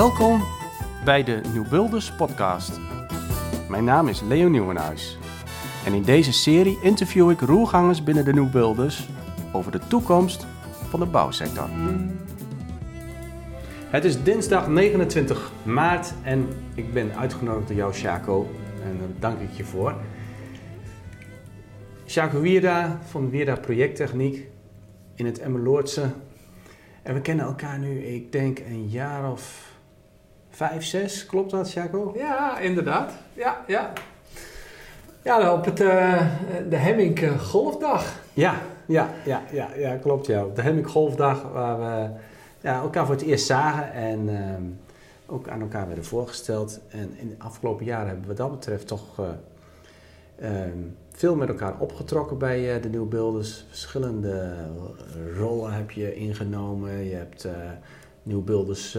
Welkom bij de Nieuw Builders podcast. Mijn naam is Leo Nieuwenhuis. En in deze serie interview ik roergangers binnen de Nieuw Builders over de toekomst van de bouwsector. Het is dinsdag 29 maart en ik ben uitgenodigd door jou, Shaco. En daar dank ik je voor. Shaco Wierda van Wierda Projecttechniek in het Emmeloordse. En we kennen elkaar nu, ik denk, een jaar of vijf, zes. Klopt dat, Shaco? Ja, inderdaad. Ja, ja. Ja, op het, uh, de Hemming eh, Golfdag. Ja, ja, ja, ja, ja klopt. Ja. Op de Hemming Golfdag waar we ja, elkaar voor het eerst zagen en ehm, ook aan elkaar werden voorgesteld. En in de afgelopen jaren hebben we wat dat betreft toch uh, ehm, veel met elkaar opgetrokken bij uh, de Nieuwbeelders. Verschillende rollen heb je ingenomen. Je hebt uh, Nieuwbeelders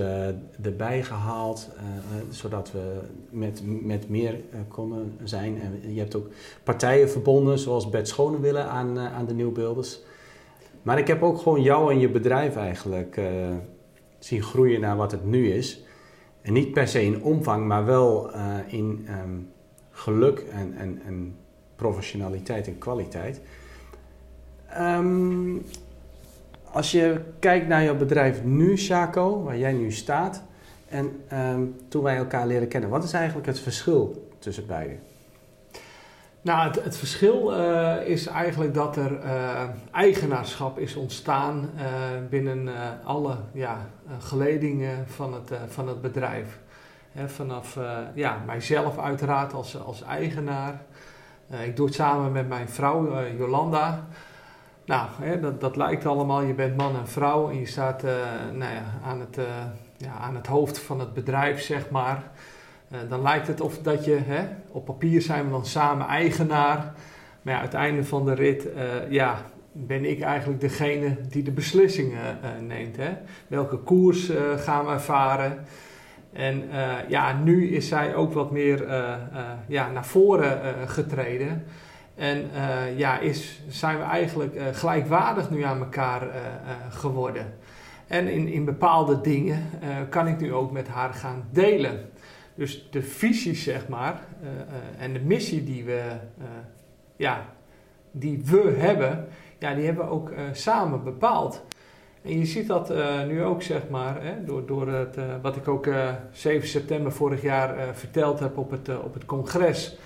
erbij gehaald, zodat we met, met meer konden zijn. En je hebt ook partijen verbonden, zoals Bert Schonewille aan, aan de Nieuwbeelders. Maar ik heb ook gewoon jou en je bedrijf eigenlijk zien groeien naar wat het nu is. En niet per se in omvang, maar wel in um, geluk en, en, en, professionaliteit en kwaliteit. Um, als je kijkt naar jouw bedrijf nu, Chaco, waar jij nu staat, en um, toen wij elkaar leren kennen, wat is eigenlijk het verschil tussen beiden? Nou, het, het verschil uh, is eigenlijk dat er uh, eigenaarschap is ontstaan uh, binnen alle ja, geledingen van het, van het bedrijf. Vanaf ja, mijzelf uiteraard als, als eigenaar. ik doe het samen met mijn vrouw Jolanda. Nou, hè, dat, dat lijkt allemaal, je bent man en vrouw en je staat nou ja, aan, het, ja, aan het hoofd van het bedrijf, zeg maar. Uh, dan lijkt het of dat je, hè, op papier zijn we dan samen eigenaar. Maar ja, aan het einde van de rit, ja, ben ik eigenlijk degene die de beslissingen neemt. Hè. Welke koers gaan we varen? En ja, nu is zij ook wat meer ja, naar voren getreden. En ja, is, zijn we eigenlijk gelijkwaardig nu aan elkaar geworden. En in, in bepaalde dingen kan ik nu ook met haar gaan delen. Dus de visie, zeg maar, en de missie die we, ja, die we hebben, ja, die hebben we ook samen bepaald. En je ziet dat nu ook, zeg maar, hè, door, door het, wat ik ook 7 september vorig jaar verteld heb op het, op het congres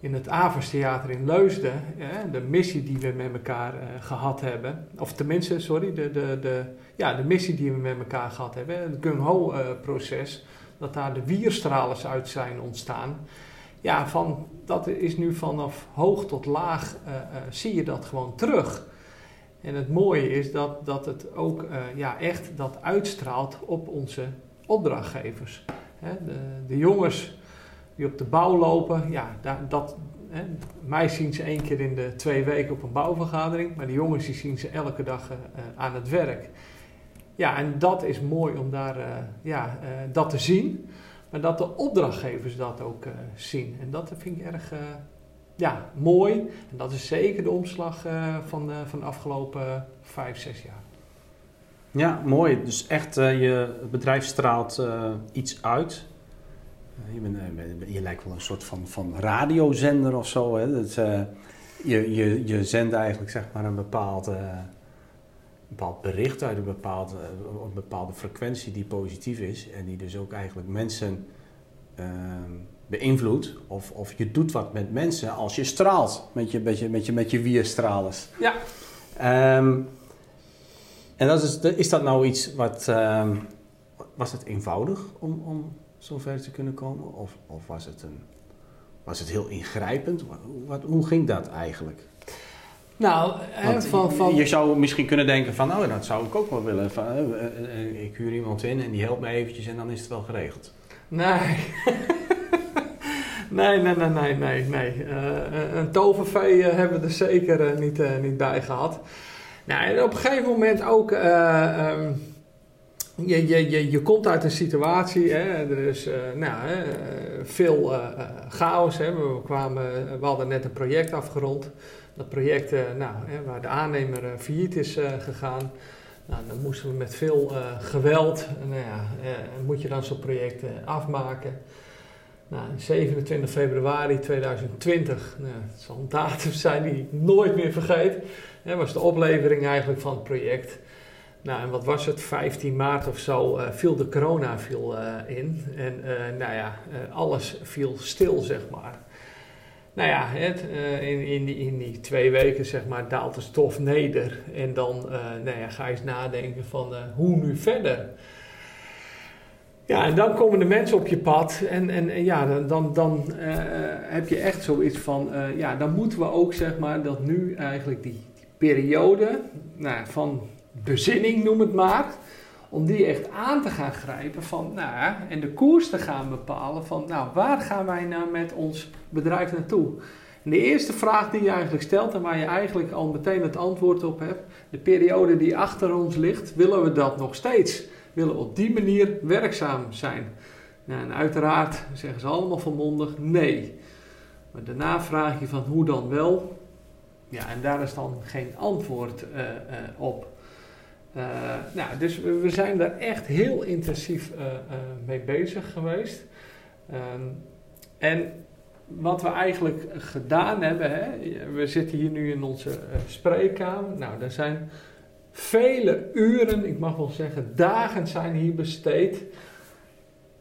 in het Averstheater in Leusden. de missie die we met elkaar gehad hebben, of tenminste, sorry, de, de, de, ja, de missie die we met elkaar gehad hebben, het Gung-Ho-proces dat daar de wierstralers uit zijn ontstaan. Ja, van, dat is nu vanaf hoog tot laag uh, zie je dat gewoon terug. En het mooie is dat, dat het ook ja, echt dat uitstraalt op onze opdrachtgevers. Hè, de, de, jongens die op de bouw lopen, ja, dat, hè, mij zien ze één keer in de twee weken op een bouwvergadering, maar de jongens die zien ze elke dag aan het werk. Ja, en dat is mooi om daar, uh, ja, dat te zien. Maar dat de opdrachtgevers dat ook zien. En dat vind ik erg ja, mooi. En dat is zeker de omslag van, van de afgelopen vijf, zes jaar. Ja, mooi. Dus echt, je bedrijf straalt iets uit. Je, bent, je, lijkt wel een soort van, van radiozender of zo. Hè? Dat, je, je, je zendt eigenlijk zeg maar een bepaald bepaald bericht uit een bepaalde, een bepaalde frequentie die positief is en die dus ook eigenlijk mensen uh, beïnvloedt. Of, of je doet wat met mensen als je straalt met je, met je, met je, met je wierstralers. Ja. Um, en dat is, is dat nou iets wat. Um, was het eenvoudig om, om zover te kunnen komen? Of, of was, het een, was het heel ingrijpend? Wat, hoe ging dat eigenlijk? Nou, van, van... je zou misschien kunnen denken van, nou, dat zou ik ook wel willen. Van, uh, ik huur iemand in en die helpt me eventjes en dan is het wel geregeld. Nee. nee, nee, nee, nee, nee, nee. Uh, een tovervee hebben we er zeker niet, niet bij gehad. Nou, en op een gegeven moment ook... Um, je, je, je, je komt uit een situatie, hè, er is nou, veel chaos. Hè. We, kwamen, we hadden net een project afgerond dat project nou, hè, waar de aannemer failliet is gegaan. Nou, dan moesten we met veel geweld, nou ja, moet je dan zo'n project afmaken. Nou, 27 februari 2020, nou, zal een datum zijn die ik nooit meer vergeet, hè, was de oplevering eigenlijk van het project. Nou, en wat was het? 15 maart of zo uh, viel de corona viel, uh, in. En uh, nou ja, alles viel stil, zeg maar. Nou ja, het, in, in, die, in die twee weken zeg maar daalt de stof neder. En dan nou ja, ga je eens nadenken van hoe nu verder. Ja, en dan komen de mensen op je pad en, en, en ja, dan, dan, dan heb je echt zoiets van, ja, dan moeten we ook zeg maar dat nu eigenlijk die, die periode nou, van bezinning, noem het maar. Om die echt aan te gaan grijpen van, nou en de koers te gaan bepalen van, nou, waar gaan wij nou met ons bedrijf naartoe? En de eerste vraag die je eigenlijk stelt en waar je eigenlijk al meteen het antwoord op hebt, de periode die achter ons ligt, willen we dat nog steeds? Willen we op die manier werkzaam zijn? Nou, en uiteraard zeggen ze allemaal volmondig nee. Maar daarna vraag je van hoe dan wel? Ja, en daar is dan geen antwoord uh, uh, op. Uh, nou, dus we, zijn daar echt heel intensief uh, uh, mee bezig geweest. Um, en wat we eigenlijk gedaan hebben, hè, we zitten hier nu in onze spreekkamer. Nou, er zijn vele uren, ik mag wel zeggen dagen zijn hier besteed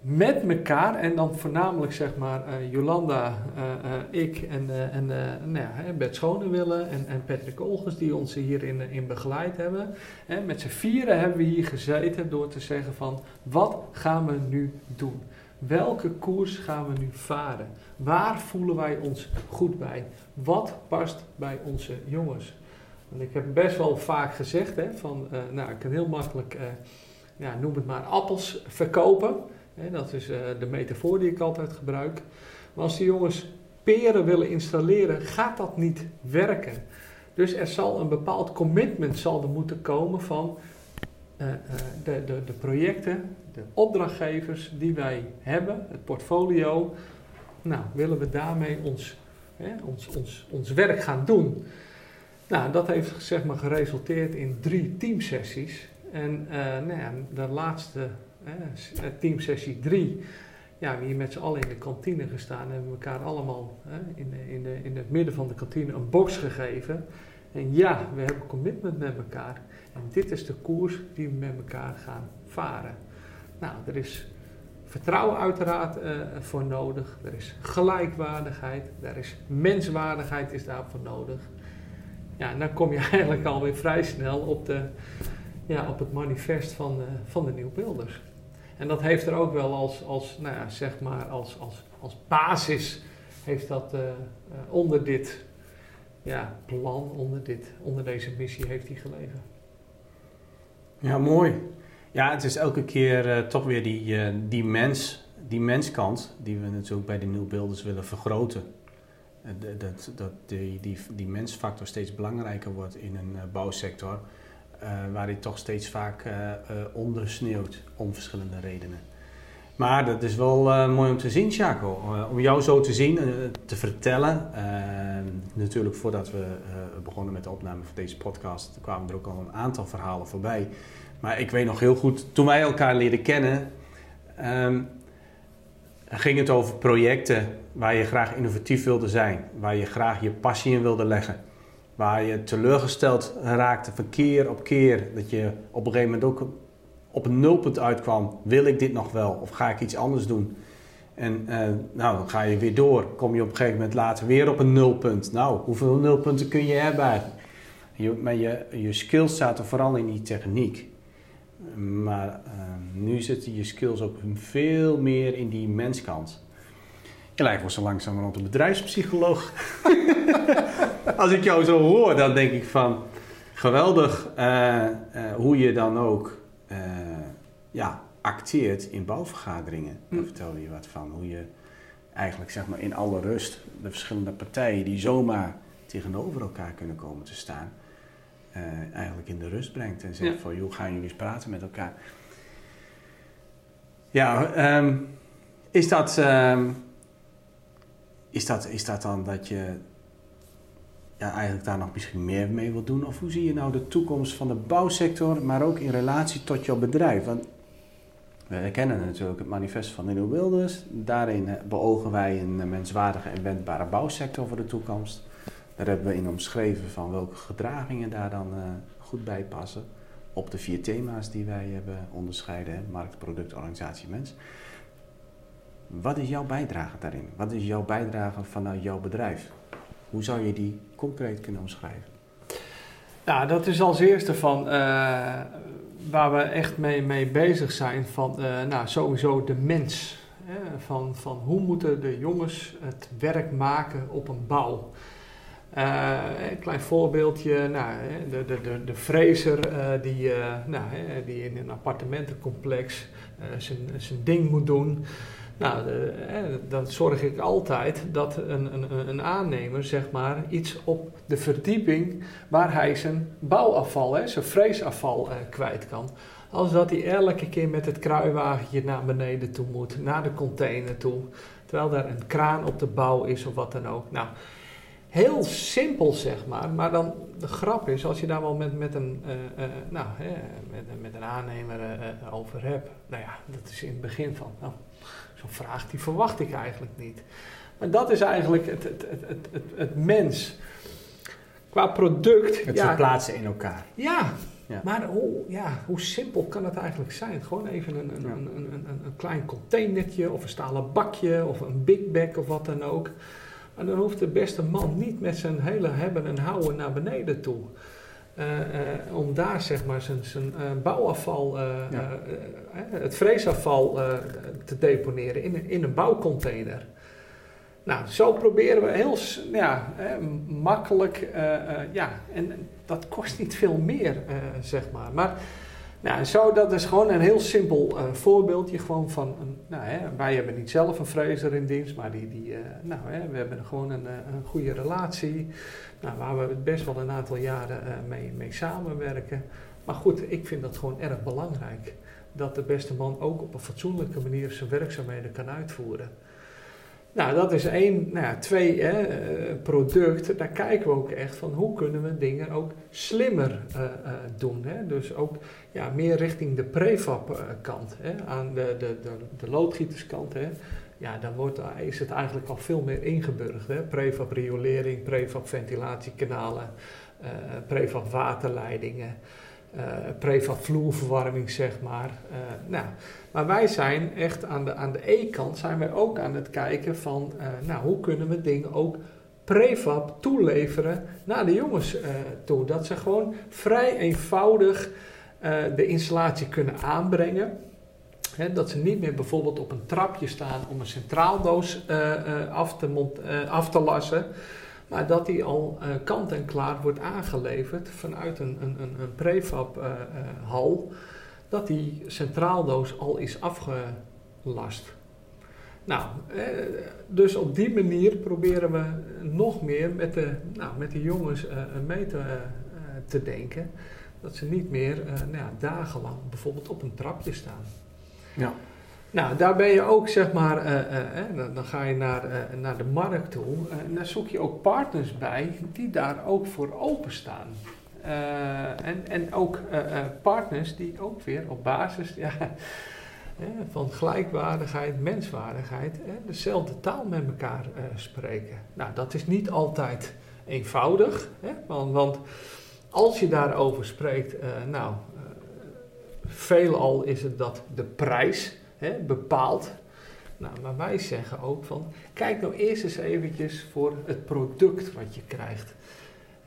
met elkaar en dan voornamelijk zeg maar uh, Jolanda, uh, uh, ik en, en nou ja, Bert Schonewille en, en Patrick Olgers die ons hierin in begeleid hebben. En met z'n vieren hebben we hier gezeten door te zeggen van wat gaan we nu doen? Welke koers gaan we nu varen? Waar voelen wij ons goed bij? Wat past bij onze jongens? Want ik heb best wel vaak gezegd hè, van nou ik kan heel makkelijk ja, noem het maar appels verkopen dat is uh, de metafoor die ik altijd gebruik. Maar als die jongens peren willen installeren, gaat dat niet werken. Dus er zal een bepaald commitment zal er moeten komen van uh, uh, de, de, de projecten, de opdrachtgevers die wij hebben, het portfolio. Nou, willen we daarmee ons, hè, ons, ons, ons werk gaan doen? Nou, dat heeft zeg maar geresulteerd in drie teamsessies. En nou ja, de laatste teamsessie 3, ja, hier met z'n allen in de kantine gestaan en hebben elkaar allemaal in, de, in, de, in het midden van de kantine een box gegeven. En ja, we hebben commitment met elkaar. En dit is de koers die we met elkaar gaan varen. Nou, er is vertrouwen uiteraard uh, voor nodig. Er is gelijkwaardigheid. Er is menswaardigheid is daarvoor nodig. Ja, en dan kom je eigenlijk alweer vrij snel op, de, ja, op het manifest van, de, van de nieuwbeelders. En dat heeft er ook wel als, als, nou zeg maar als, als, als basis, heeft dat uh, uh, onder dit ja, plan, onder, dit, onder deze missie heeft hij gelegen. Ja, mooi. Ja, het is elke keer uh, toch weer die, die, mens, die menskant die we natuurlijk bij de nieuwbeelders willen vergroten. dat dat die, die, die mensfactor steeds belangrijker wordt in een bouwsector. Uh, waar hij toch steeds vaak uh, uh, ondersneeuwt om verschillende redenen. Maar dat is wel mooi om te zien, Chaco. om jou zo te zien, te vertellen. natuurlijk, voordat we begonnen met de opname van deze podcast, kwamen er ook al een aantal verhalen voorbij. Maar ik weet nog heel goed, toen wij elkaar leren kennen, um, ging het over projecten waar je graag innovatief wilde zijn, waar je graag je passie in wilde leggen waar je teleurgesteld raakte van keer op keer. Dat je op een gegeven moment ook op een nulpunt uitkwam. Wil ik dit nog wel of ga ik iets anders doen? En uh, nou, dan ga je weer door. Kom je op een gegeven moment later weer op een nulpunt. Nou, hoeveel nulpunten kun je hebben Je, maar je, je skills zaten vooral in die techniek. Maar uh, nu zitten je skills ook veel meer in die menskant. Lijkt wel zo langzamerhand een bedrijfspsycholoog. Als ik jou zo hoor, dan denk ik van geweldig uh, uh, hoe je dan ook uh, ja, acteert in bouwvergaderingen. Daar hm. vertelde je wat van. Hoe je eigenlijk zeg maar in alle rust de verschillende partijen die zomaar tegenover elkaar kunnen komen te staan, eigenlijk in de rust brengt en zegt ja. van hoe gaan jullie eens praten met elkaar. Ja, um, is dat. Um, is dat, is dat dan dat je ja, eigenlijk daar nog misschien meer mee wilt doen? Of hoe zie je nou de toekomst van de bouwsector, maar ook in relatie tot jouw bedrijf? Want we kennen natuurlijk het manifest van de New Wilders. Daarin beogen wij een menswaardige en wendbare bouwsector voor de toekomst. Daar hebben we in omschreven van welke gedragingen daar dan uh, goed bij passen. Op de vier thema's die wij hebben onderscheiden: markt, product, organisatie, mens. Wat is jouw bijdrage daarin? Wat is jouw bijdrage vanuit jouw bedrijf? Hoe zou je die concreet kunnen omschrijven? Nou, dat is als eerste van uh, waar we echt mee, mee bezig zijn. Van uh, nou, sowieso de mens. Hè, van, van hoe moeten de jongens het werk maken op een bouw? Uh, een klein voorbeeldje, nou, de, de, de, de freezer die, nou, die in een appartementencomplex zijn ding moet doen. Nou, dan zorg ik altijd dat een, een, een aannemer zeg maar, iets op de verdieping waar hij zijn bouwafval, hè, zijn vreesafval eh, kwijt kan. Als dat hij elke keer met het kruiwagentje naar beneden toe moet, naar de container toe, terwijl daar een kraan op de bouw is of wat dan ook. Nou, heel simpel zeg maar, maar dan de grap is, als je daar wel met, met, een, uh, nou, hè, met, met, een aannemer over hebt, nou ja, dat is in het begin van, nou, Zo'n vraag die verwacht ik eigenlijk niet. Maar dat is eigenlijk het, het, het, het, het mens. Qua product. Het ja, verplaatsen in elkaar. Ja, ja. Maar hoe, ja, hoe simpel kan het eigenlijk zijn? Gewoon even een, een, ja. een, een, een, een, klein containertje of een stalen bakje of een big bag of wat dan ook. Maar dan hoeft de beste man niet met zijn hele hebben en houden naar beneden toe. Uh, uh, om daar zeg maar zijn, zijn uh, bouwafval, ja. het vreesafval te deponeren in, in een bouwcontainer. Nou, zo proberen we heel ja, makkelijk, ja, en dat kost niet veel meer, zeg maar. Maar nou, zo, dat is gewoon een heel simpel voorbeeldje gewoon van, een, nou, hè, wij hebben niet zelf een freezer in dienst, maar die, die, nou, hè, we hebben gewoon een, een goede relatie. Nou, waar we best wel een aantal jaren uh, mee, mee samenwerken. Maar goed, ik vind dat gewoon erg belangrijk. Dat de beste man ook op een fatsoenlijke manier zijn werkzaamheden kan uitvoeren. Nou, dat is één. Nou ja, twee, hè, uh, product. Daar kijken we ook echt van hoe kunnen we dingen ook slimmer uh, doen. Hè? Dus ook ja, meer richting de prefab kant. Hè? Aan de, de, de, de loodgieterskant. Hè? ja, dan wordt, is het eigenlijk al veel meer ingeburgd. Hè? Prefab riolering, prefab ventilatiekanalen, prefab waterleidingen, prefab vloerverwarming, zeg maar. Nou, maar wij zijn echt aan de, aan de E-kant zijn wij ook aan het kijken van, nou, hoe kunnen we dingen ook prefab toeleveren naar de jongens toe. Dat ze gewoon vrij eenvoudig de installatie kunnen aanbrengen dat ze niet meer bijvoorbeeld op een trapje staan om een centraaldoos uh, uh, af, te uh, af te lassen. Maar dat die al kant en klaar wordt aangeleverd vanuit een, een, een, een prefab-hal. Dat die centraaldoos al is afgelast. Nou, dus op die manier proberen we nog meer met de, nou, met de jongens mee te, te denken. Dat ze niet meer nou ja, dagenlang bijvoorbeeld op een trapje staan. Ja. Nou, daar ben je ook, zeg maar, uh, uh, dan ga je naar, naar de markt toe en daar zoek je ook partners bij die daar ook voor openstaan. En, en ook partners die ook weer op basis ja, van gelijkwaardigheid, menswaardigheid, dezelfde taal met elkaar spreken. Nou, dat is niet altijd eenvoudig, hè, want, want als je daarover spreekt, nou, veelal is het dat de prijs hè, bepaalt. Nou, maar wij zeggen ook van, kijk nou eerst eens eventjes voor het product wat je krijgt.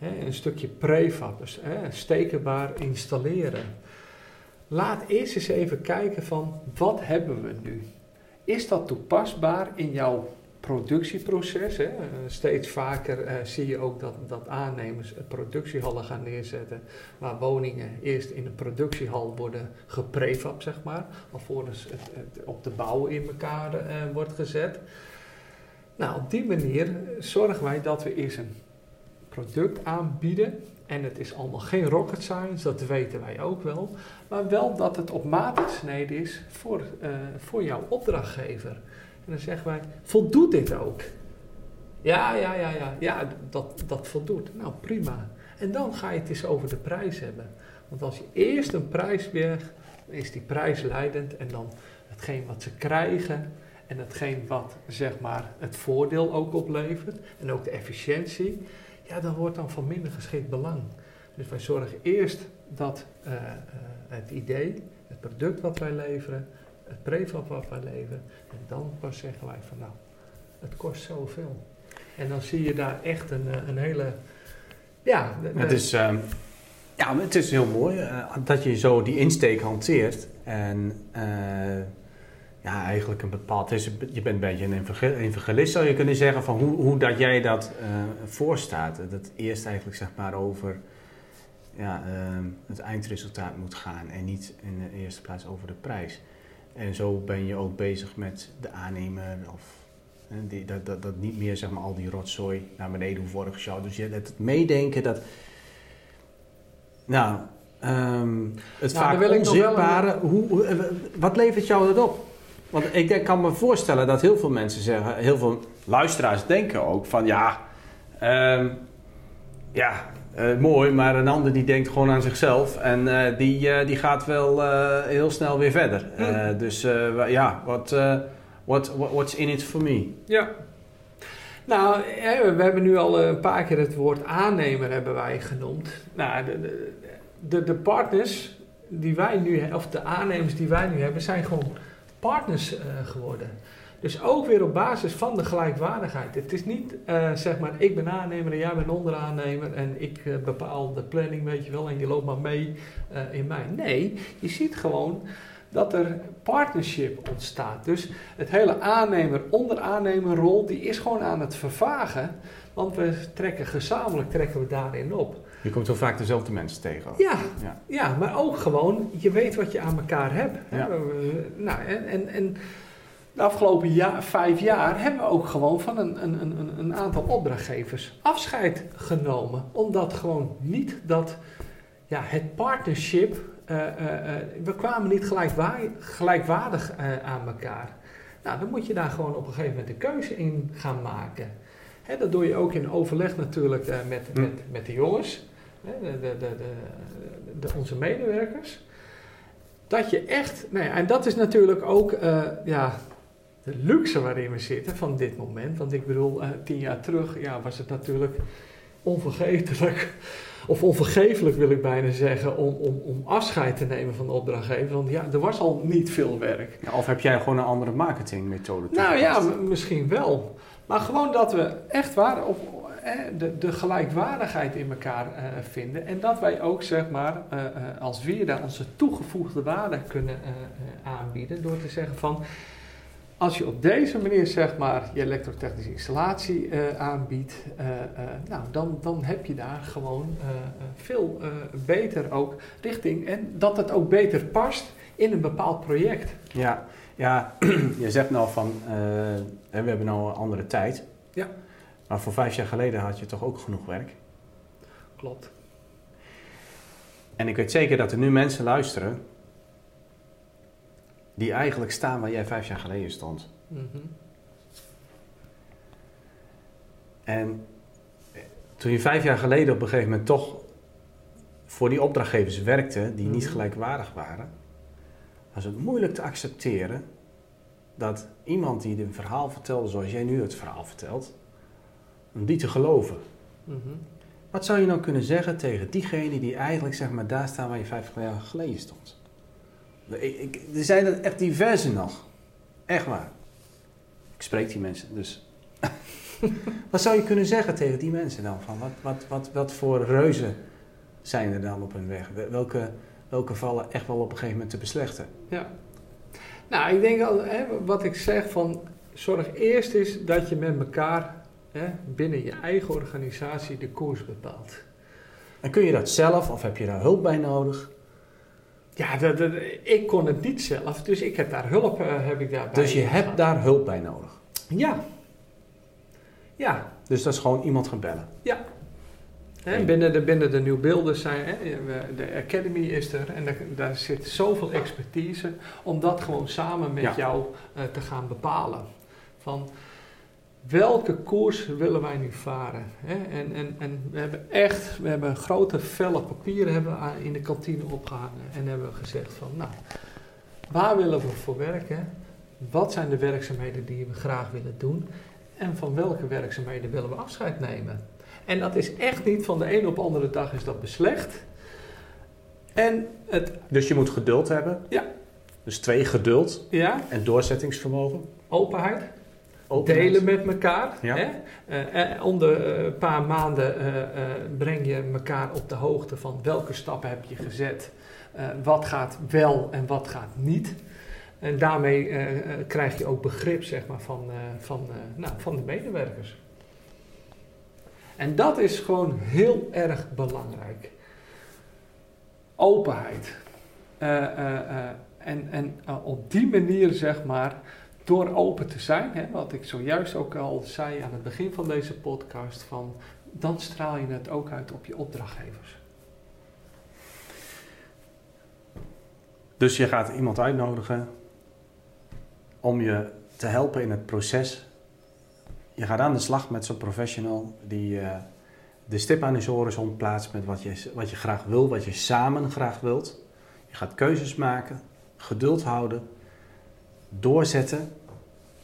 Een stukje prefab, dus stekenbaar installeren. Laat eerst eens even kijken van, wat hebben we nu? Is dat toepasbaar in jouw productieproces. Eh, steeds vaker uh, zie je ook dat, dat aannemers productiehallen gaan neerzetten, waar woningen eerst in een productiehal worden geprefab, zeg maar, alvorens het, op de bouw in elkaar uh, wordt gezet. Nou, op die manier zorgen wij dat we eerst een product aanbieden. En het is allemaal geen rocket science, dat weten wij ook wel. Maar wel dat het op maat gesneden is voor, uh, voor jouw opdrachtgever. En dan zeggen wij, voldoet dit ook? Ja, ja, ja, ja, ja dat, dat voldoet. Nou, prima. En dan ga je het eens over de prijs hebben. Want als je eerst een prijs weer, is die prijs leidend en dan hetgeen wat ze krijgen en hetgeen wat zeg maar het voordeel ook oplevert en ook de efficiëntie, ja, dan wordt dan van minder geschikt belang. Dus wij zorgen eerst dat uh, uh, het idee, het product wat wij leveren, het prefab wat wij leveren, en dan pas zeggen wij van nou, het kost zoveel. En dan zie je daar echt een, eh, een hele, ja... Het is, uh, ja, het is heel mooi dat je zo die insteek hanteert en ja, eigenlijk een bepaald. Is, je bent een beetje een evangelist, zou je kunnen zeggen, van hoe, hoe dat jij dat uh, voorstaat. Dat eerst eigenlijk zeg maar over ja, uh, het eindresultaat moet gaan en niet in de eerste plaats over de prijs. En zo ben je ook bezig met de aannemer of die, dat, dat, dat niet meer zeg maar al die rotzooi naar beneden hoeft worden gesjouwd. Dus je het meedenken dat. Nou, um, het nou, vaak onzichtbare, een... hoe, eh, wat levert jou dat op? Want ik denk, kan me voorstellen dat heel veel mensen zeggen, heel veel luisteraars denken ook van ja, um, ja, uh, mooi, maar een ander die denkt gewoon aan zichzelf en uh, die, uh, die gaat wel heel snel weer verder. Mm. Dus ja, wat what, what, what's in it for me? Ja. Nou, we hebben nu al een paar keer het woord aannemer hebben wij genoemd. Nou, de, de, de partners die wij nu, of de aannemers die wij nu hebben, zijn gewoon partners uh, geworden. Dus ook weer op basis van de gelijkwaardigheid. Het is niet uh, zeg maar, ik ben aannemer en jij bent onderaannemer en ik uh, bepaal de planning, weet je wel, en je loopt maar mee in mij. Nee, je ziet gewoon dat er partnership ontstaat. Dus het hele aannemer-onderaannemerrol, die is gewoon aan het vervagen, want we trekken gezamenlijk trekken we daarin op. Je komt zo vaak dezelfde mensen tegen. Ja, ja, ja. maar ook gewoon, je weet wat je aan elkaar hebt. Ja. Nou, en, en, de afgelopen vijf jaar hebben we ook gewoon van een, een, een, een aantal opdrachtgevers afscheid genomen. Omdat gewoon niet dat ja, het partnership, uh, uh, uh, we kwamen niet gelijkwaardig aan elkaar. Nou, dan moet je daar gewoon op een gegeven moment een keuze in gaan maken. Hè, dat doe je ook in overleg natuurlijk met, hm. met, met de jongens de, de, de, de, onze medewerkers. Dat je echt, nou ja, en dat is natuurlijk ook uh, ja, de luxe waarin we zitten van dit moment. Want ik bedoel, uh, tien jaar terug ja, was het natuurlijk onvergetelijk, of onvergeeflijk wil ik bijna zeggen, om, om, om afscheid te nemen van de opdrachtgever. Want ja, er was al niet veel werk. Ja, of heb jij gewoon een andere marketingmethode? Nou ja, misschien wel. Maar gewoon dat we echt waar op, de, de gelijkwaardigheid in elkaar uh, vinden. En dat wij ook zeg maar, uh, als Weerda onze toegevoegde waarde kunnen aanbieden. Door te zeggen van, als je op deze manier zeg maar, je elektrotechnische installatie aanbiedt, nou, dan, dan heb je daar gewoon veel beter ook richting. En dat het ook beter past in een bepaald project. Ja, ja je zegt nou van, we hebben nou een andere tijd. Ja. Maar voor vijf jaar geleden had je toch ook genoeg werk? Klopt. En ik weet zeker dat er nu mensen luisteren die eigenlijk staan waar jij vijf jaar geleden stond. Mm -hmm. En toen je vijf jaar geleden op een gegeven moment toch voor die opdrachtgevers werkte die niet mhm. gelijkwaardig waren, was het moeilijk te accepteren dat iemand die een verhaal vertelde zoals jij nu het verhaal vertelt, om die te geloven. Mhm. Wat zou je nou kunnen zeggen tegen diegene die eigenlijk zeg maar daar staan waar je 50 jaar geleden stond? Ik, ik, er zijn er echt diverse nog. Echt waar. Ik spreek die mensen, dus. wat zou je kunnen zeggen tegen die mensen dan? Van wat, wat, wat, wat voor reuzen zijn er dan op hun weg? Welke, welke vallen echt wel op een gegeven moment te beslechten? Ja. Nou, ik denk al, hè, wat ik zeg van zorg eerst is dat je met elkaar hè, binnen je eigen organisatie de koers bepaalt. En kun je dat zelf of heb je daar hulp bij nodig? Ja, dat, ik kon het niet zelf, dus ik heb daar hulp uh, heb ik daarbij. Dus je hebt daar hulp bij nodig? Ja. Ja. Dus dat is gewoon iemand gaan bellen? Ja. Hè, binnen, de, binnen de nieuwbeelden zijn, hè, de Academy is er en daar, daar, zit zoveel expertise om dat gewoon samen met jou uh, te gaan bepalen. Van, welke koers willen wij nu varen? Hè? En, en, en we hebben echt, we hebben grote vellen papieren hebben we in de kantine opgehangen en hebben we gezegd van, nou, waar willen we voor werken? Wat zijn de werkzaamheden die we graag willen doen? En van welke werkzaamheden willen we afscheid nemen? En dat is echt niet van de een op de andere dag is dat beslecht. En het, Dus je moet geduld hebben. Ja. Dus twee, geduld ja, en doorzettingsvermogen. openheid, Openheid. delen met elkaar. Ja. Hè? Eh, eh, om de eh, paar maanden breng je elkaar op de hoogte van welke stappen heb je gezet. wat gaat wel en wat gaat niet. En daarmee krijg je ook begrip zeg maar, van, van, nou, van de medewerkers. En dat is gewoon heel erg belangrijk. Openheid. En en op die manier, zeg maar, door open te zijn, hè, wat ik zojuist ook al zei aan het begin van deze podcast, van, dan straal je het ook uit op je opdrachtgevers. Dus je gaat iemand uitnodigen om je te helpen in het proces. Je gaat aan de slag met zo'n professional die eh, de stip aan de horizon plaatst met wat je, wat je graag wil, wat je samen graag wilt. Je gaat keuzes maken, geduld houden, doorzetten.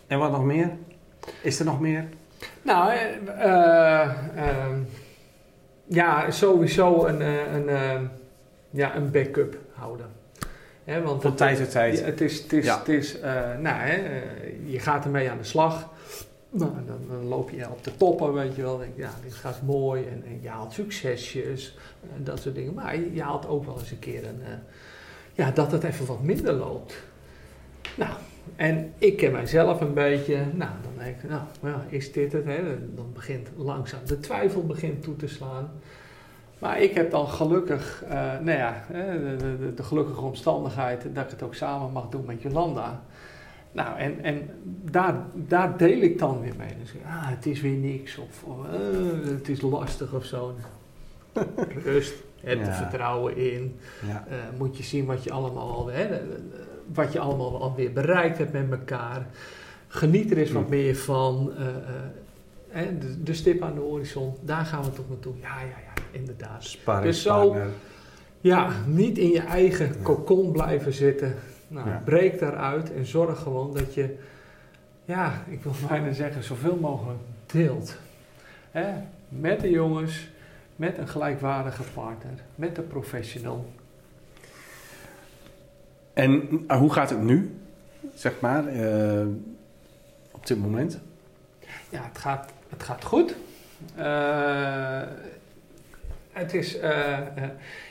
En wat nog meer? Is er nog meer? Nou, ehm, ja, sowieso een, eh, een, eh, ja, een backup houden. Hè, want Van het- tijd tot tijd. Ja, het is, het is, Ja. het is nou, hè, je gaat ermee aan de slag. Nou, dan, dan loop je op de toppen, weet je wel. Denk, ja, dit gaat mooi en, en je haalt succesjes en dat soort dingen. Maar je, je haalt ook wel eens een keer een, ja, dat het even wat minder loopt. Nou, en ik ken mijzelf een beetje. Nou, dan denk ik, nou, ja, is dit het? Hè? Dan begint langzaam de twijfel begint toe te slaan. Maar ik heb dan gelukkig, eh, nou ja, de, de, gelukkige omstandigheid dat ik het ook samen mag doen met Jolanda. Nou, en, en daar, daar deel ik dan weer mee. Dus ah, het is weer niks of eh, het is lastig of zo. Rust, heb er Ja. vertrouwen in. Ja. Eh, moet je zien wat je allemaal al, hè, wat je allemaal alweer bereikt hebt met elkaar. Geniet er eens wat Hm. meer van. eh, eh, hè, de, de stip aan de horizon, daar gaan we toch naartoe. Ja, ja, ja, inderdaad. Sparringspartner. Ja, niet in je eigen Ja. kokon blijven zitten. Nou, Ja. breek daaruit en zorg gewoon dat je, ja, ik wil bijna zeggen, zoveel mogelijk deelt. Hè? Met de jongens, met een gelijkwaardige partner, met de professional. En eh, hoe gaat het nu, zeg maar, eh, op dit moment? Ja, het gaat, het gaat goed. Eh, het is, eh,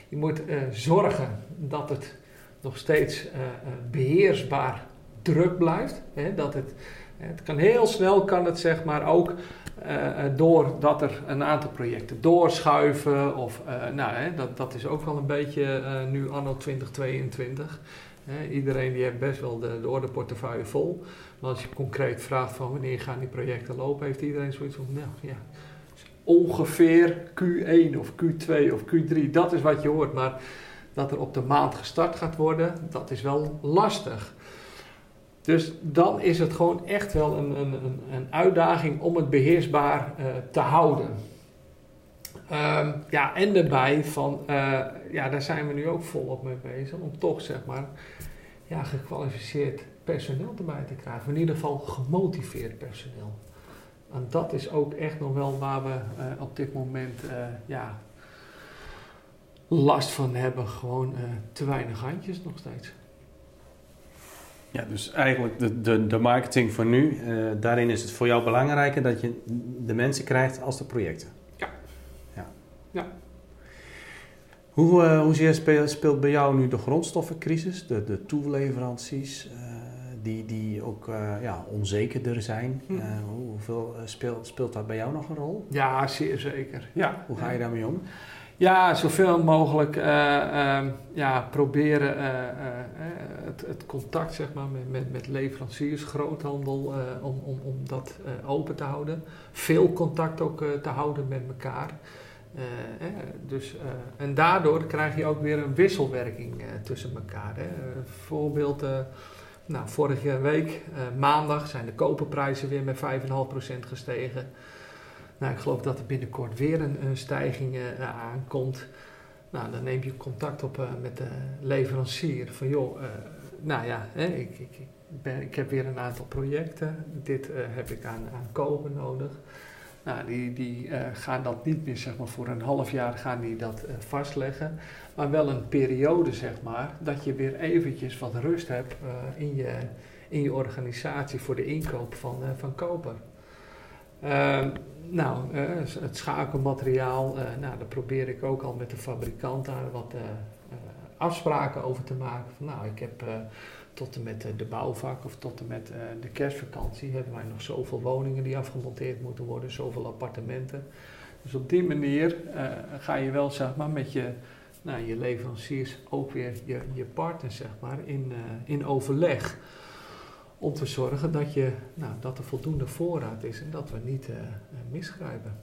je moet zorgen dat het nog steeds eh, eh, beheersbaar druk blijft. Hè? Dat het, het kan heel snel, kan het zeg maar ook eh, doordat er een aantal projecten doorschuiven. Of, nou, hè, dat, dat is ook wel een beetje nu anno 2022. Iedereen die heeft best wel de, de vol. Maar als je concreet vraagt van wanneer gaan die projecten lopen, heeft iedereen zoiets van, nou ja, ongeveer Q1 of Q2 of Q3, dat is wat je hoort. Maar dat er op de maand gestart gaat worden, dat is wel lastig. Dus dan is het gewoon echt wel een, een, een, een uitdaging om het beheersbaar eh, te houden. Ehm, ja, en daarbij van, eh, ja, daar zijn we nu ook volop mee bezig, om toch zeg maar, ja, gekwalificeerd personeel erbij te krijgen. In ieder geval gemotiveerd personeel. En dat is ook echt nog wel waar we eh, op dit moment eh, ja, last van hebben. Gewoon eh, te weinig handjes nog steeds. Ja, dus eigenlijk de, de, de marketing voor nu, daarin is het voor jou belangrijker dat je de mensen krijgt als de projecten. Ja. ja. Ja. Hoe, eh, hoezeer speelt, speelt bij jou nu de grondstoffencrisis, de, de eh, die, die ook eh, ja, onzekerder zijn? Hm. Eh, hoe- hoeveel speelt, speelt dat bij jou nog een rol? Ja, zeer zeker. Ja. Hoe ga je daarmee om? Ja, zoveel mogelijk eh, ehm, ja, proberen het, het contact zeg maar, met, met, met leveranciers, groothandel, om, om, om dat open te houden. Veel contact ook te houden met elkaar. Eh, eh, dus, eh, en daardoor krijg je ook weer een wisselwerking tussen elkaar. Hè. Bijvoorbeeld, eh, nou, vorige week, maandag, zijn de koperprijzen weer met 5,5% gestegen. Nou, ik geloof dat er binnenkort weer een, stijging aankomt. Nou, dan neem je contact op met de leverancier. Van joh, nou ja, hè, ik, ik, ik heb weer een aantal projecten. Dit heb ik aan, aan nodig. Nou, die, die uh, gaan dat niet meer, zeg maar, voor een half jaar gaan die dat uh, vastleggen. Maar wel een periode, zeg maar, dat je weer eventjes wat rust hebt uh, in, je, in je organisatie voor de inkoop van, van koper. Ehm, nou, het schakelmateriaal, nou, daar probeer ik ook al met de fabrikant daar wat afspraken over te maken. Van, nou, ik heb tot en met de bouwvak of tot en met eh, de kerstvakantie hebben wij nog zoveel woningen die afgemonteerd moeten worden, zoveel appartementen. Dus op die manier uh, ga je wel zeg maar, met je, nou, je leveranciers ook weer je, je partners zeg maar, in, in overleg. Om te zorgen dat, je, nou, dat er voldoende voorraad is en dat we niet misgrijpen.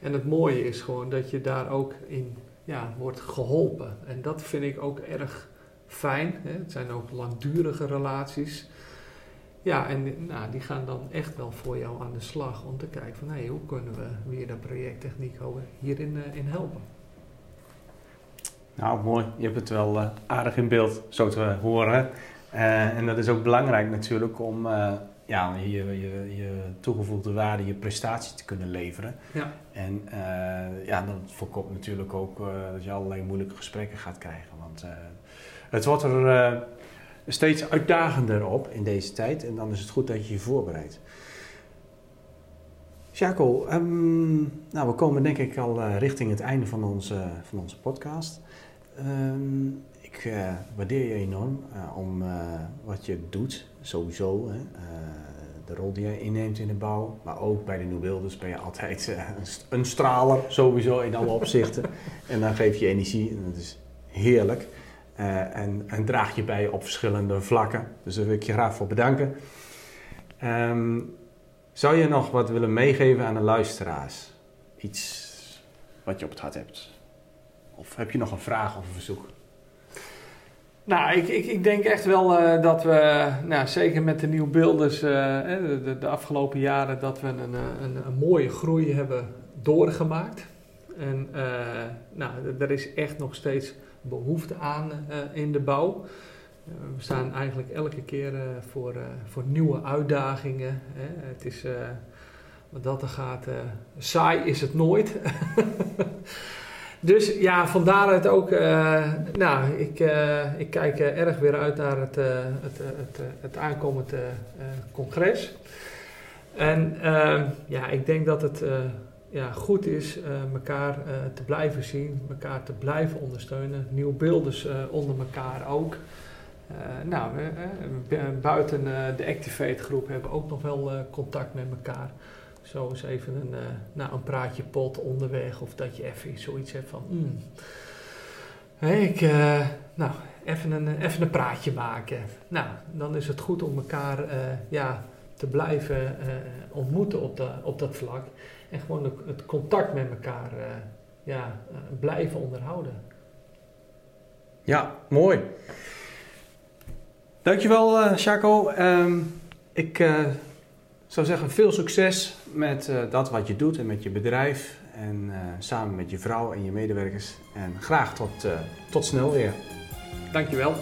En het mooie is gewoon dat je daar ook in ja, wordt geholpen. En dat vind ik ook erg fijn. Hè? Het zijn ook langdurige relaties. Ja, en nou, die gaan dan echt wel voor jou aan de slag om te kijken van hey, hoe kunnen we weer dat projecttechniek hierin uh, in helpen. Nou, mooi. Je hebt het wel uh, aardig in beeld, zo te horen. Uh, en dat is ook belangrijk natuurlijk om ja, je, je, je, toegevoegde waarde, je prestatie te kunnen leveren. Ja. En ja, dat voorkomt natuurlijk ook dat je allerlei moeilijke gesprekken gaat krijgen. Want het wordt er uh, steeds uitdagender op in deze tijd en dan is het goed dat je je voorbereidt. Jaco, um, nou, we komen denk ik al uh, richting het einde van onze, van onze podcast. Um, ik uh, waardeer je enorm om wat je doet, sowieso. Hè. de rol die jij inneemt in de bouw, maar ook bij de Nieuwbeelders ben je altijd een straler, sowieso in alle opzichten. en dan geef je energie en dat is heerlijk. Uh, en, en, draag je bij op verschillende vlakken. Dus daar wil ik je graag voor bedanken. Um, zou je nog wat willen meegeven aan de luisteraars? Iets wat je op het hart hebt? Of heb je nog een vraag of een verzoek? Nou, ik, ik, ik denk echt wel uh, dat we, nou, zeker met de nieuwe beelders, uh, de, de, afgelopen jaren, dat we een, een, een mooie groei hebben doorgemaakt. En nou, er is echt nog steeds behoefte aan uh, in de bouw. Uh, we staan eigenlijk elke keer uh, voor, voor nieuwe uitdagingen. Hè. Het is, wat dat er gaat, saai is het nooit. dus ja, vandaar het ook, nou, ik, ik kijk erg weer uit naar het, het, het, het aankomend congres. En ja, ik denk dat het ja, goed is uh, elkaar uh, te blijven zien, elkaar te blijven ondersteunen. Nieuwe beelden uh, onder elkaar ook. nou, buiten de Activate groep hebben we ook nog wel contact met elkaar. Zo eens even een, nou, een praatje pot onderweg of dat je even zoiets hebt van... Mm, hey, ik, nou, even een, even een praatje maken. Nou, dan is het goed om elkaar ja, te blijven ontmoeten op, de, op dat vlak. En gewoon het contact met elkaar uh, ja, uh, blijven onderhouden. Ja, mooi. Dankjewel, uh, Chaco. Um, ik uh, zou zeggen veel succes met dat wat je doet en met je bedrijf. En samen met je vrouw en je medewerkers. En graag tot, tot snel weer. Dankjewel.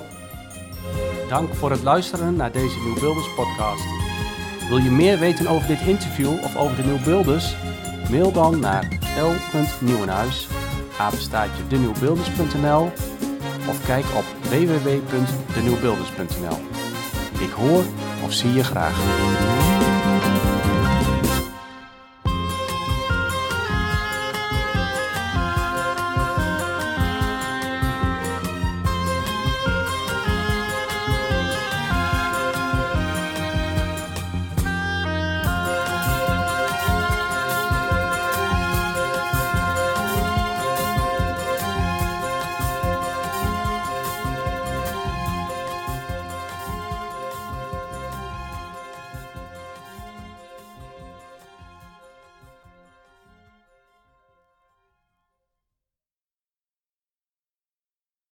Dank voor het luisteren naar deze Nieuwbuilders podcast. Wil je meer weten over dit interview of over de Nieuwbuilders? Mail dan naar l.nieuwenhuis, apenstaatje of kijk op www.denieuwbeelders.nl. Ik hoor of zie je graag.